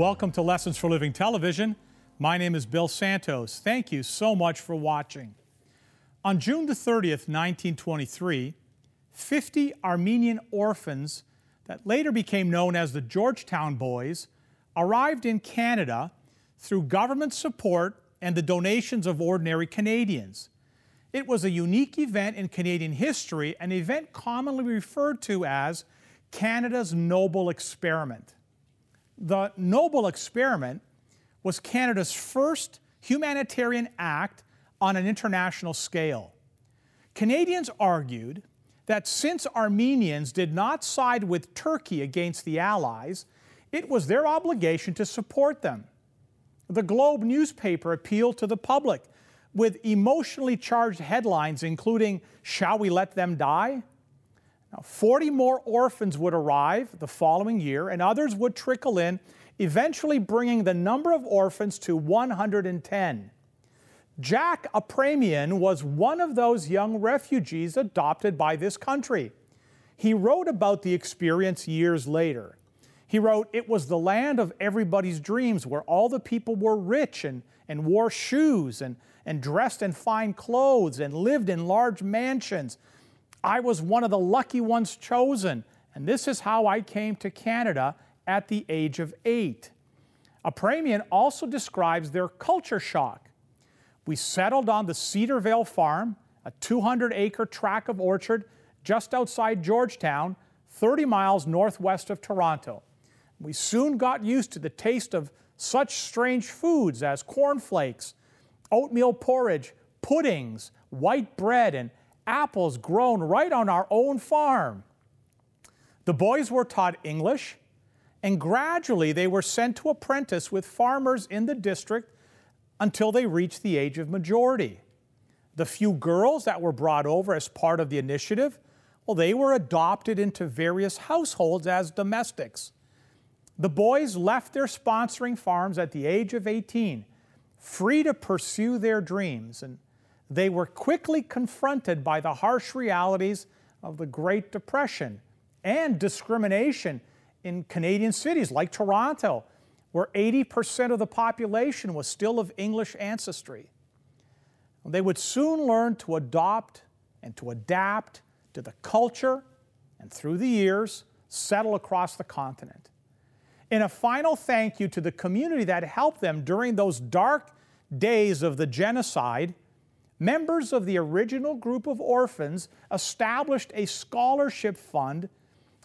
Welcome to Lessons for Living Television. My name is Bill Santos. Thank you so much for watching. On June the 30th, 1923, 50 Armenian orphans that later became known as the Georgetown Boys arrived in Canada through government support and the donations of ordinary Canadians. It was a unique event in Canadian history, an event commonly referred to as Canada's Noble Experiment. The Noble Experiment was Canada's first humanitarian act on an international scale. Canadians argued that since Armenians did not side with Turkey against the Allies, it was their obligation to support them. The Globe newspaper appealed to the public with emotionally charged headlines including, Shall we let them die? Now, 40 more orphans would arrive the following year, and others would trickle in, eventually bringing the number of orphans to 110. Jack Apramian was one of those young refugees adopted by this country. He wrote about the experience years later. He wrote, It was the land of everybody's dreams where all the people were rich and, and wore shoes and, and dressed in fine clothes and lived in large mansions I was one of the lucky ones chosen, and this is how I came to Canada at the age of eight. Apramian also describes their culture shock. We settled on the Cedarvale Farm, a 200 acre tract of orchard just outside Georgetown, 30 miles northwest of Toronto. We soon got used to the taste of such strange foods as cornflakes, oatmeal porridge, puddings, white bread, and apples grown right on our own farm. The boys were taught English, and gradually they were sent to apprentice with farmers in the district until they reached the age of majority. The few girls that were brought over as part of the initiative, well, they were adopted into various households as domestics. The boys left their sponsoring farms at the age of 18, free to pursue their dreams. And they were quickly confronted by the harsh realities of the Great Depression and discrimination in Canadian cities like Toronto, where 80% of the population was still of English ancestry. They would soon learn to adopt and to adapt to the culture and through the years settle across the continent. In a final thank you to the community that helped them during those dark days of the genocide, members of the original group of orphans established a scholarship fund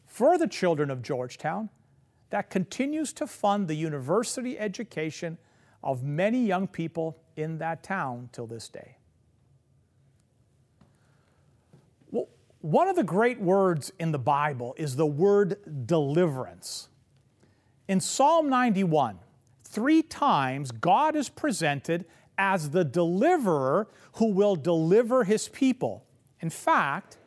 for the children of Georgetown that continues to fund the university education of many young people in that town till this day. Well, one of the great words in the Bible is the word deliverance. In Psalm 91, three times God is presented as the deliverer who will deliver his people. In fact,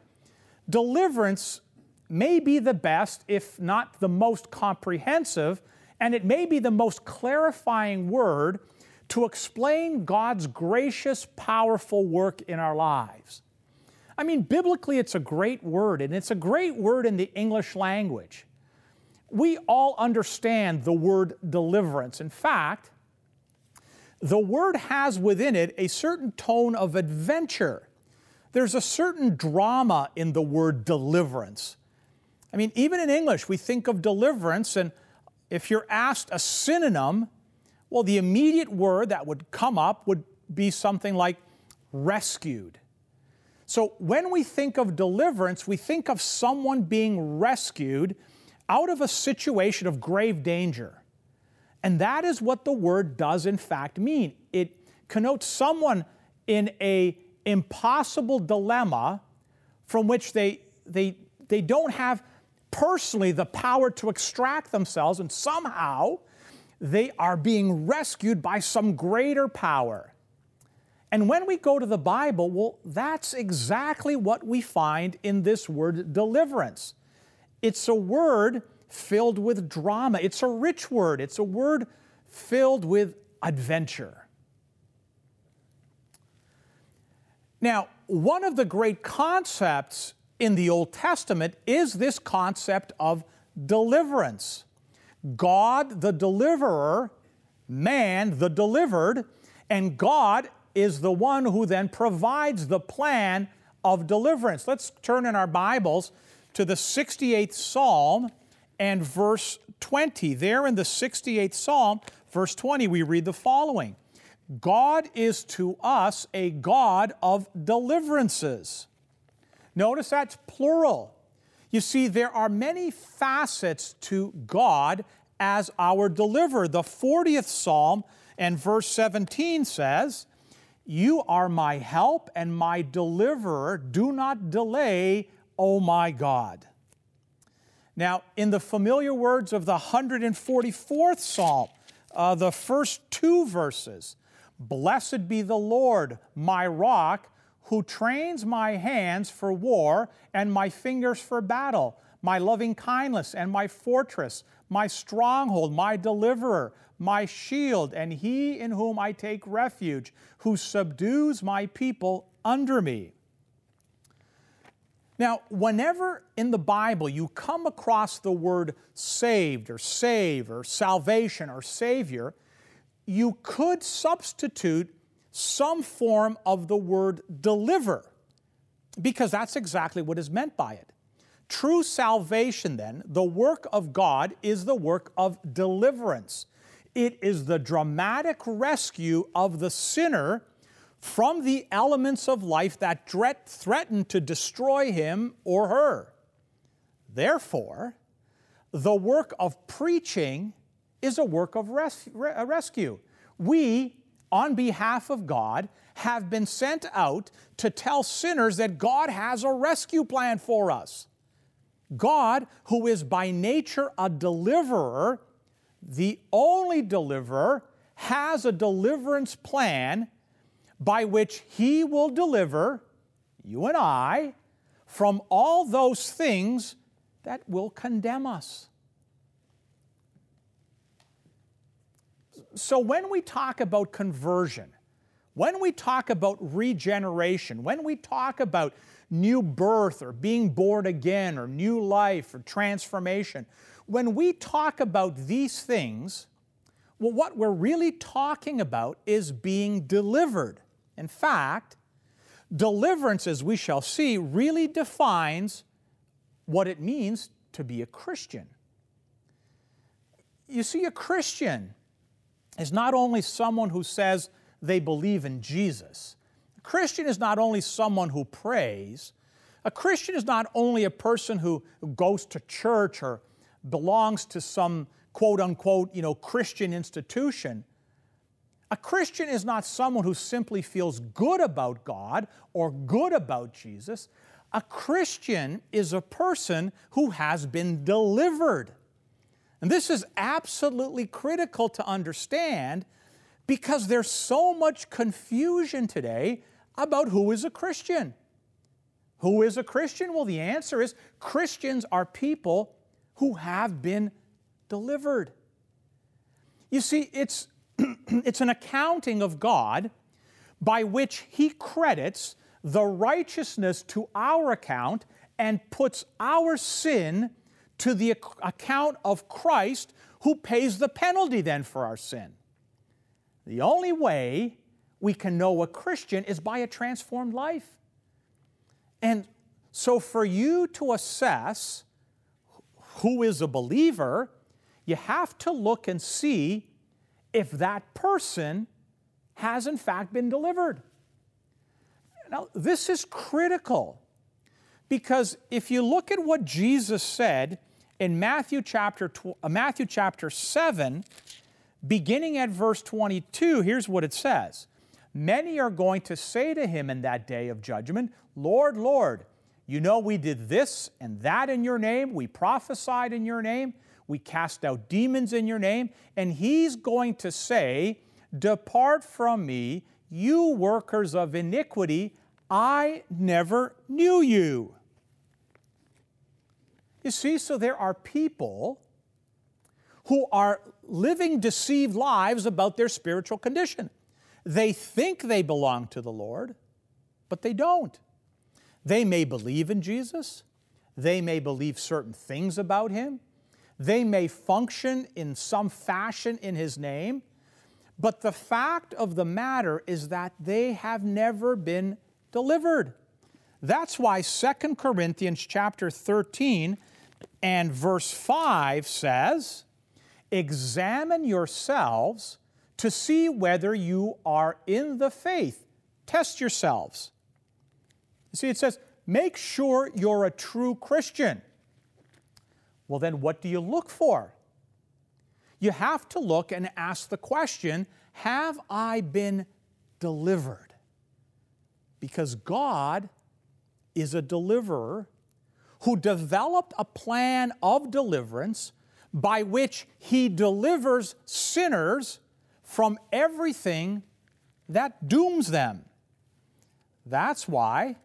deliverance may be the best, if not the most comprehensive, and it may be the most clarifying word to explain God's gracious, powerful work in our lives. I mean, biblically, it's a great word, and it's a great word in the English language. We all understand the word deliverance. In fact, the word has within it a certain tone of adventure. There's a certain drama in the word deliverance. I mean, even in English, we think of deliverance, and if you're asked a synonym, well, the immediate word that would come up would be something like rescued. So when we think of deliverance, we think of someone being rescued out of a situation of grave danger. And that is what the word does in fact mean. It connotes someone in a impossible dilemma from which they, they, they don't have personally the power to extract themselves, and somehow they are being rescued by some greater power. And when we go to the Bible, well, that's exactly what we find in this word deliverance. It's a word filled with drama. It's a rich word, it's a word filled with adventure. Now, one of the great concepts in the Old Testament is this concept of deliverance. God the deliverer, man the delivered, and God is the one who then provides the plan of deliverance. Let's turn in our Bibles to the 68th Psalm and verse 20. There in the 68th Psalm, verse 20, we read the following God is to us a God of deliverances. Notice that's plural. You see, there are many facets to God as our deliverer. The 40th Psalm and verse 17 says, You are my help and my deliverer. Do not delay, O my God. Now, in the familiar words of the 144th Psalm, uh, the first two verses, Blessed be the Lord, my rock, who trains my hands for war and my fingers for battle, my loving kindness and my fortress, my stronghold, my deliverer, my shield, and he in whom I take refuge, who subdues my people under me. Now, whenever in the Bible you come across the word saved or save or salvation or savior, you could substitute some form of the word deliver because that's exactly what is meant by it. True salvation, then, the work of God, is the work of deliverance. It is the dramatic rescue of the sinner from the elements of life that threaten to destroy him or her. Therefore, the work of preaching is a work of res- rescue. We, on behalf of God, have been sent out to tell sinners that God has a rescue plan for us. God, who is by nature a deliverer, the only deliverer, has a deliverance plan by which He will deliver you and I from all those things that will condemn us. So, when we talk about conversion, when we talk about regeneration, when we talk about new birth or being born again or new life or transformation, when we talk about these things, well, what we're really talking about is being delivered. In fact, deliverance, as we shall see, really defines what it means to be a Christian. You see, a Christian is not only someone who says they believe in Jesus, a Christian is not only someone who prays, a Christian is not only a person who goes to church or belongs to some quote unquote, you know, Christian institution. A Christian is not someone who simply feels good about God or good about Jesus. A Christian is a person who has been delivered. And this is absolutely critical to understand because there's so much confusion today about who is a Christian. Who is a Christian? Well, the answer is Christians are people who have been delivered. You see, it's, it's an accounting of God by which He credits the righteousness to our account and puts our sin to the account of Christ who pays the penalty then for our sin. The only way we can know a Christian is by a transformed life. And so, for you to assess who is a believer, you have to look and see if that person has in fact been delivered. Now, this is critical because if you look at what Jesus said in Matthew chapter, uh, Matthew chapter 7, beginning at verse 22, here's what it says Many are going to say to him in that day of judgment, Lord, Lord, you know we did this and that in your name, we prophesied in your name, we cast out demons in your name. And he's going to say, Depart from me, you workers of iniquity, I never knew you. You see, so there are people who are living deceived lives about their spiritual condition. They think they belong to the Lord, but they don't. They may believe in Jesus, they may believe certain things about Him, They may function in some fashion in His name, but the fact of the matter is that they have never been delivered. That's why 2 Corinthians chapter 13 and verse 5 says, Examine yourselves to see whether you are in the faith. Test yourselves. You see, it says, make sure you're a true Christian. Well, then what do you look for? You have to look and ask the question Have I been delivered? Because God is a deliverer who developed a plan of deliverance by which he delivers sinners from everything that dooms them. That's why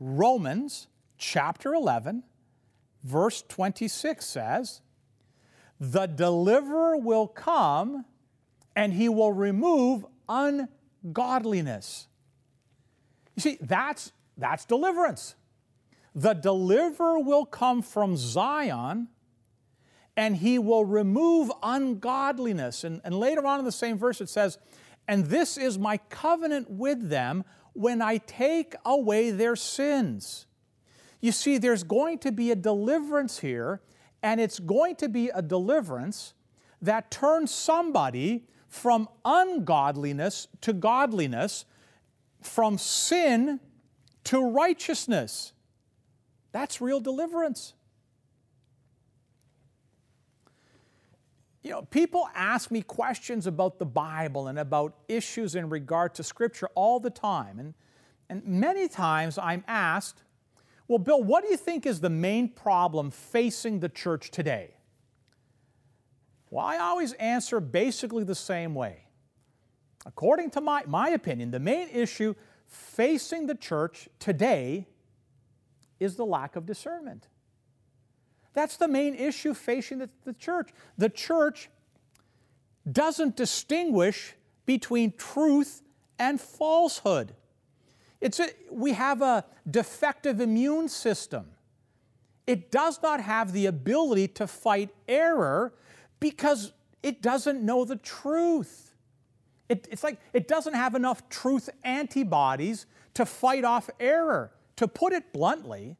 Romans chapter 11, verse 26 says, The deliverer will come and he will remove ungodliness. You see, that's, that's deliverance. The deliverer will come from Zion and he will remove ungodliness. And, and later on in the same verse it says, And this is my covenant with them when I take away their sins. You see, there's going to be a deliverance here, and it's going to be a deliverance that turns somebody from ungodliness to godliness, from sin to righteousness. That's real deliverance. You know, people ask me questions about the Bible and about issues in regard to Scripture all the time. And, and many times I'm asked, well, Bill, what do you think is the main problem facing the church today? Well, I always answer basically the same way. According to my, my opinion, the main issue facing the church today is the lack of discernment. That's the main issue facing the, the church. The church doesn't distinguish between truth and falsehood. It's a, we have a defective immune system. It does not have the ability to fight error because it doesn't know the truth. It, it's like it doesn't have enough truth antibodies to fight off error. To put it bluntly,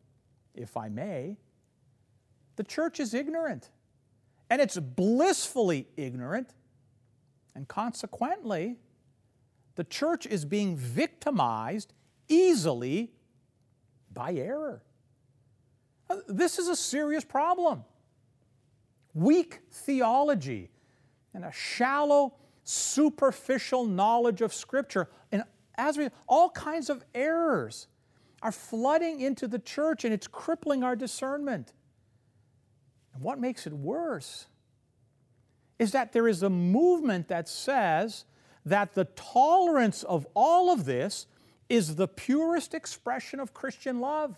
if I may, the church is ignorant. And it's blissfully ignorant. And consequently, the church is being victimized easily by error. Uh, this is a serious problem. Weak theology and a shallow, superficial knowledge of Scripture, and as we, all kinds of errors are flooding into the church and it's crippling our discernment. And what makes it worse is that there is a movement that says that the tolerance of all of this is the purest expression of Christian love.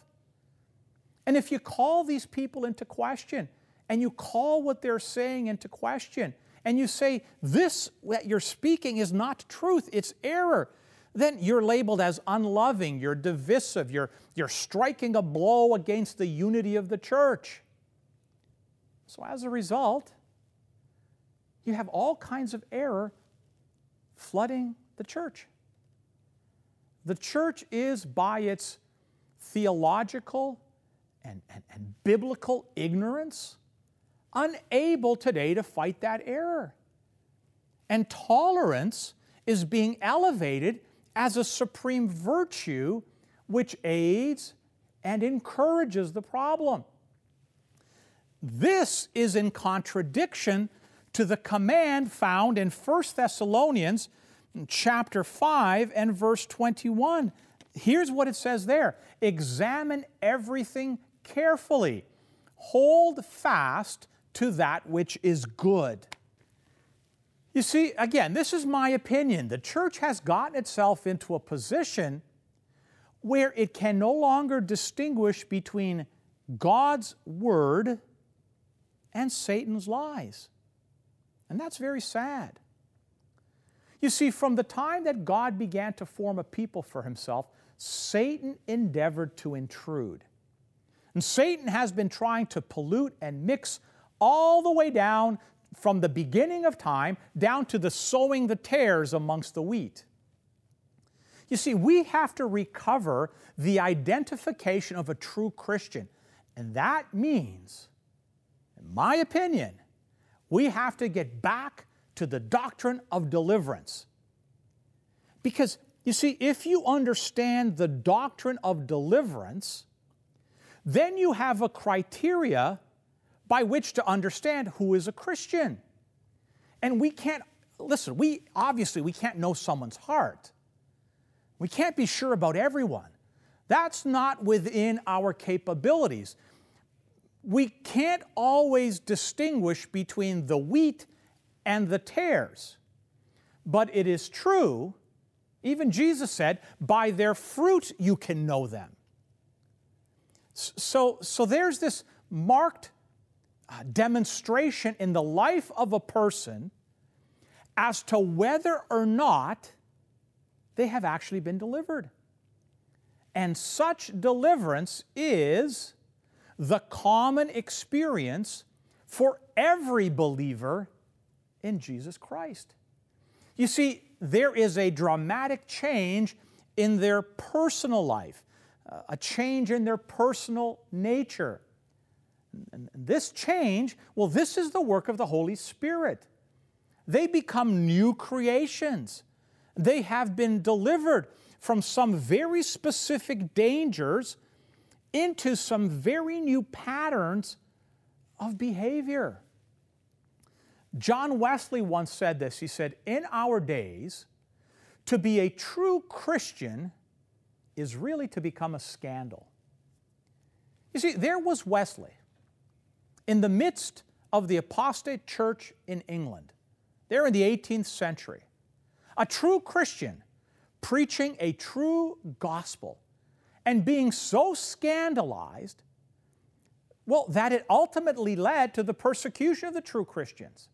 And if you call these people into question and you call what they're saying into question and you say, this that you're speaking is not truth, it's error, then you're labeled as unloving, you're divisive, you're, you're striking a blow against the unity of the church. So as a result, you have all kinds of error flooding the church. The church is, by its theological and, and, and, biblical ignorance, unable today to fight that error. And tolerance is being elevated as a supreme virtue which aids and encourages the problem. This is in contradiction to the command found in 1 Thessalonians chapter 5 and verse 21. Here's what it says there Examine everything carefully, hold fast to that which is good. You see, again, this is my opinion. The church has gotten itself into a position where it can no longer distinguish between God's Word and Satan's lies. And that's very sad. You see, from the time that God began to form a people for himself, Satan endeavored to intrude. And Satan has been trying to pollute and mix all the way down from the beginning of time down to the sowing the tares amongst the wheat. You see, we have to recover the identification of a true Christian. And that means, in my opinion, we have to get back to the doctrine of deliverance. Because, you see, if you understand the doctrine of deliverance, then you have a criteria by which to understand who is a Christian. And we can't, listen, we obviously we can't know someone's heart. We can't be sure about everyone. That's not within our capabilities. We can't always distinguish between the wheat and the tares. But it is true, even Jesus said, by their fruit you can know them. So, so there's this marked uh, demonstration in the life of a person as to whether or not they have actually been delivered. And such deliverance is the common experience for every believer in Jesus Christ. You see, there is a dramatic change in their personal life, uh, a change in their personal nature. And this change, well, this is the work of the Holy Spirit. They become new creations. They have been delivered from some very specific dangers into some very new patterns of behavior. John Wesley once said this. He said, In our days, to be a true Christian is really to become a scandal. You see, there was Wesley in the midst of the apostate church in England, there in the 18th century a true Christian preaching a true gospel and being so scandalized, well, that it ultimately led to the persecution of the true Christians.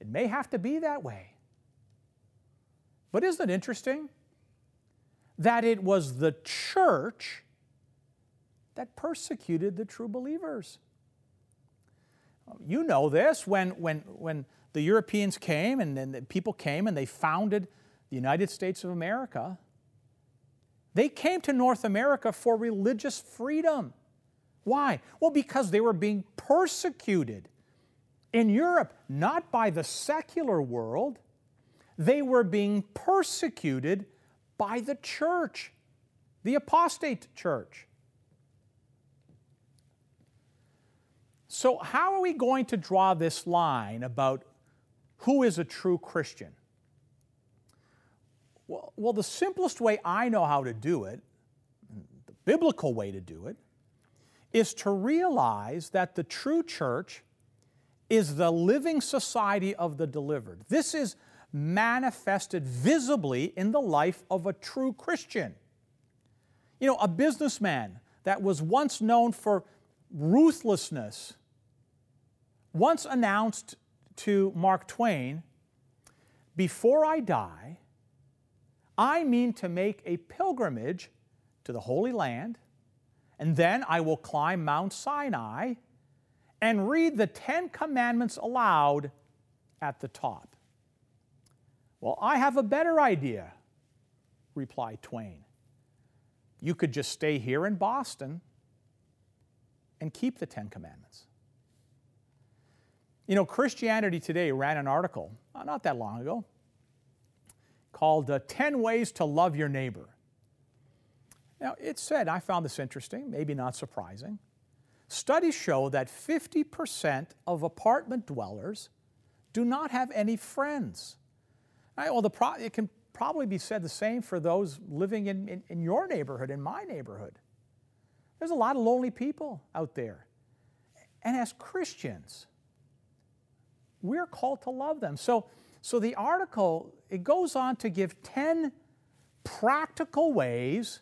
It may have to be that way. But isn't it interesting that it was the church that persecuted the true believers? You know this when, when, when the Europeans came and then the people came and they founded the United States of America. They came to North America for religious freedom. Why? Well, because they were being persecuted in Europe, not by the secular world, they were being persecuted by the church, the apostate church. So, how are we going to draw this line about who is a true Christian? Well, well, the simplest way I know how to do it, the biblical way to do it, is to realize that the true church is the living society of the delivered. This is manifested visibly in the life of a true Christian. You know, a businessman that was once known for ruthlessness, once announced to Mark Twain Before I die, I mean to make a pilgrimage to the Holy Land, and then I will climb Mount Sinai and read the Ten Commandments aloud at the top. Well, I have a better idea, replied Twain. You could just stay here in Boston and keep the Ten Commandments. You know, Christianity Today ran an article uh, not that long ago called uh, 10 Ways to Love Your Neighbor. Now, it said, I found this interesting, maybe not surprising. Studies show that 50% of apartment dwellers do not have any friends. Right, well, pro- it can probably be said the same for those living in, in, in your neighborhood, in my neighborhood. There's a lot of lonely people out there. And as Christians, we're called to love them. So, so the article, it goes on to give 10 practical ways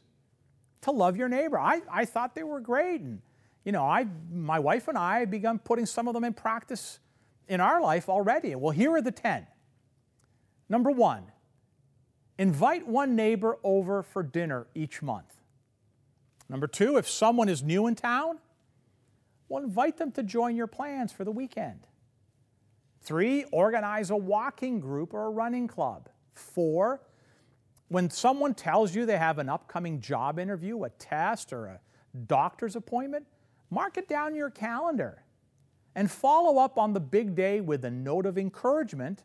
to love your neighbor. I, I thought they were great. And, you know, I, my wife and I begun putting some of them in practice in our life already. Well, here are the 10. Number one, invite one neighbor over for dinner each month. Number two, if someone is new in town, Well, invite them to join your plans for the weekend. Three, organize a walking group or a running club. Four, when someone tells you they have an upcoming job interview, a test, or a doctor's appointment, mark it down your calendar and follow up on the big day with a note of encouragement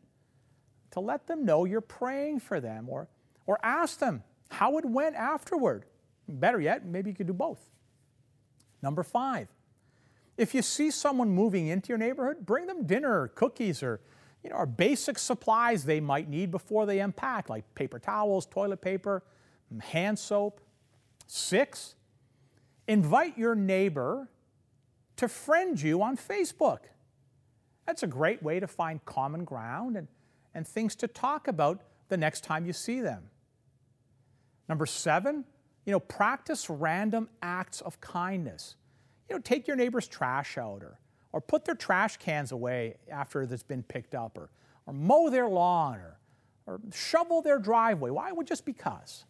to let them know you're praying for them or, or ask them how it went afterward. Better yet, maybe you could do both. Number five, if you see someone moving into your neighborhood, bring them dinner or cookies or you know, or basic supplies they might need before they unpack, like paper towels, toilet paper, hand soap. Six, invite your neighbor to friend you on Facebook. That's a great way to find common ground and, and things to talk about the next time you see them. Number seven, you know, practice random acts of kindness. You know, take your neighbor's trash out or, or put their trash cans away after it's been picked up or, or mow their lawn or, or shovel their driveway. Why would just because?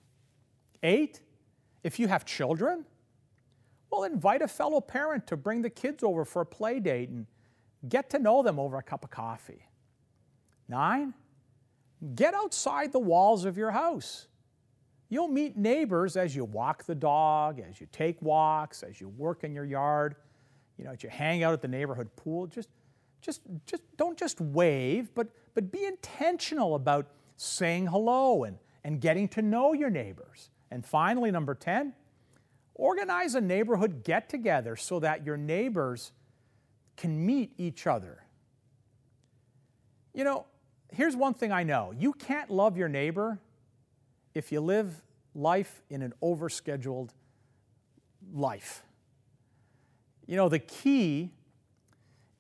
Eight, if you have children, well, invite a fellow parent to bring the kids over for a play date and get to know them over a cup of coffee. Nine, get outside the walls of your house. You'll meet neighbors as you walk the dog, as you take walks, as you work in your yard, you know, as you hang out at the neighborhood pool. Just, just, just don't just wave, but, but be intentional about saying hello and, and getting to know your neighbors. And finally, number 10, organize a neighborhood get together so that your neighbors can meet each other. You know, here's one thing I know you can't love your neighbor if you live life in an overscheduled life. You know, the key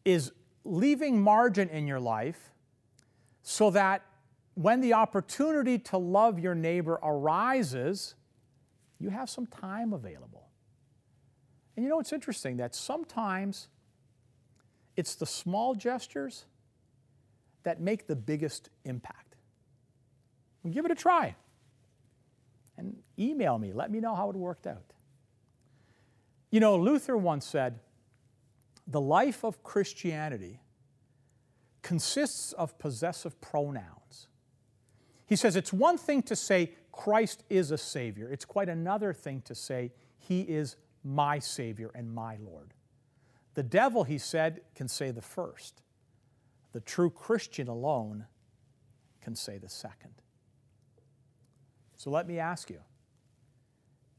is leaving margin in your life so that when the opportunity to love your neighbor arises, you have some time available. And you know, it's interesting that sometimes it's the small gestures that make the biggest impact. And give it a try and email me. Let me know how it worked out. You know, Luther once said, the life of Christianity consists of possessive pronouns. He says it's one thing to say Christ is a Savior, it's quite another thing to say He is my Savior and my Lord. The devil, he said, can say the first. The true Christian alone can say the second. So let me ask you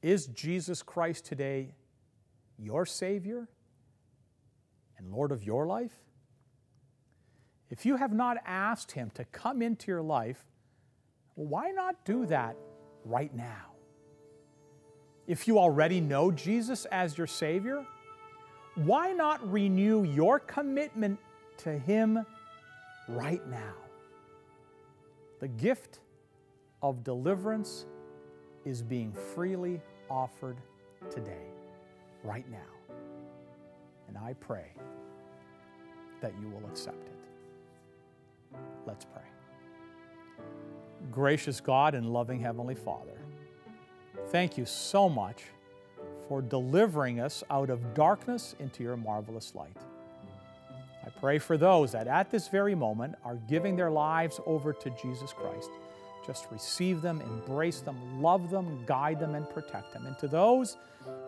Is Jesus Christ today your Savior and Lord of your life? If you have not asked Him to come into your life, why not do that right now? If you already know Jesus as your Savior, why not renew your commitment to Him right now? The gift of deliverance is being freely offered today, right now. And I pray that you will accept it. Let's pray. Gracious God and loving Heavenly Father, thank you so much for delivering us out of darkness into your marvelous light. I pray for those that at this very moment are giving their lives over to Jesus Christ just receive them, embrace them, love them, guide them, and protect them. And to those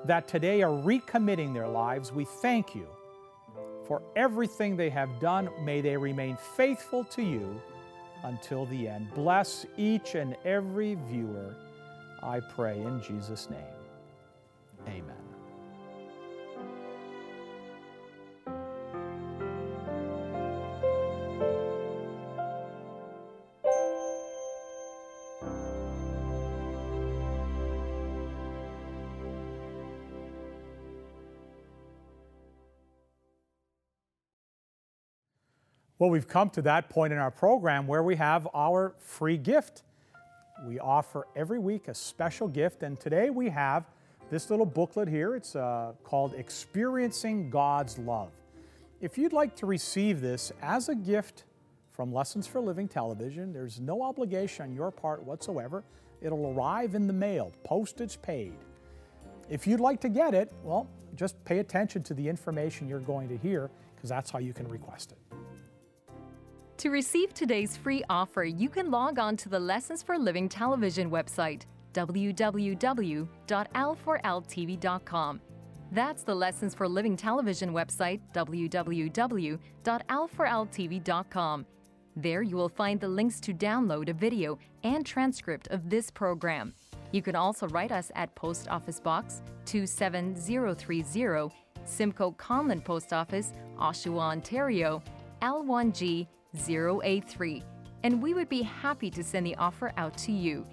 that today are recommitting their lives, we thank you for everything they have done. May they remain faithful to you until the end. Bless each and every viewer, I pray in Jesus' name. Amen. Well, we've come to that point in our program where we have our free gift. We offer every week a special gift, and today we have this little booklet here. It's uh, called Experiencing God's Love. If you'd like to receive this as a gift from Lessons for Living Television, there's no obligation on your part whatsoever. It'll arrive in the mail, postage paid. if you'd like to get it, well, just pay attention to the information you're going to hear because that's how you can request it. To receive today's free offer, you can log on to the Lessons for Living television website, www.l4ltv.com. That's the Lessons for Living television website, www.l4ltv.com. There you will find the links to download a video and transcript of this program. You can also write us at Post Office Box 27030, Simcoe Conlin Post Office, Oshawa, Ontario, L1G 0A3, and we would be happy to send the offer out to you.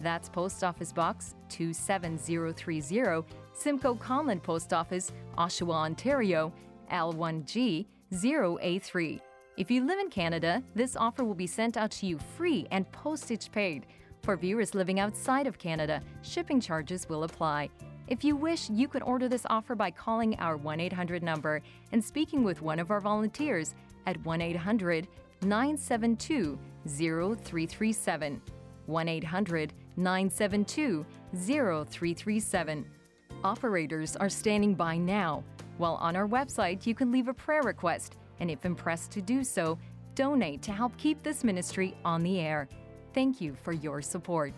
That's Post Office Box 27030, Simcoe Conlin Post Office, Oshawa, Ontario, L1G 0A3. If you live in Canada, this offer will be sent out to you free and postage paid. For viewers living outside of Canada, shipping charges will apply. If you wish, you can order this offer by calling our 1 800 number and speaking with one of our volunteers at 1 800 972 0337. 1 800 972 0337. Operators are standing by now. While on our website, you can leave a prayer request, and if impressed to do so, donate to help keep this ministry on the air. Thank you for your support.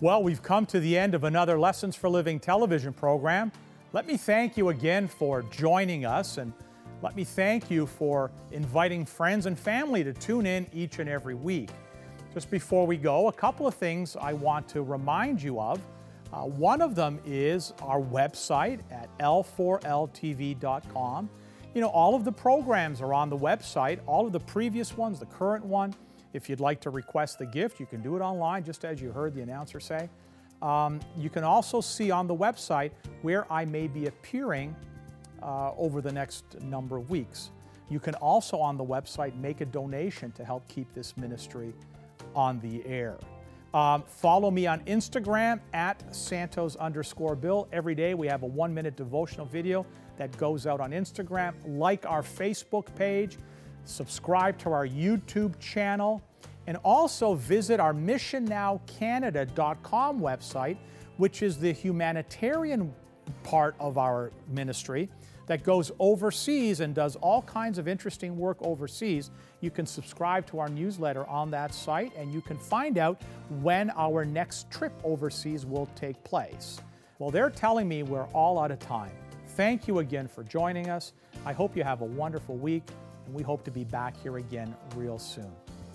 Well, we've come to the end of another Lessons for Living television program. Let me thank you again for joining us and let me thank you for inviting friends and family to tune in each and every week. Just before we go, a couple of things I want to remind you of. Uh, one of them is our website at l4ltv.com. You know, all of the programs are on the website, all of the previous ones, the current one. If you'd like to request the gift, you can do it online, just as you heard the announcer say. Um, you can also see on the website where I may be appearing uh, over the next number of weeks. You can also on the website make a donation to help keep this ministry on the air. Um, follow me on Instagram at Santos underscore Bill. Every day we have a one minute devotional video that goes out on Instagram. Like our Facebook page, subscribe to our YouTube channel, and also visit our missionnowcanada.com website, which is the humanitarian part of our ministry that goes overseas and does all kinds of interesting work overseas. You can subscribe to our newsletter on that site and you can find out when our next trip overseas will take place. Well, they're telling me we're all out of time. Thank you again for joining us. I hope you have a wonderful week, and we hope to be back here again real soon.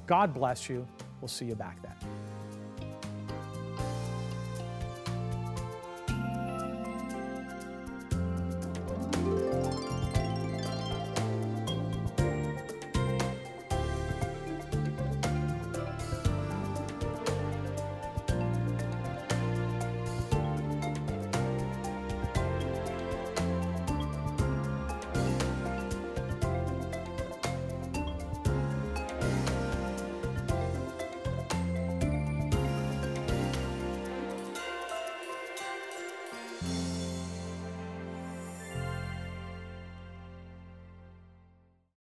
God bless you. We'll see you back then.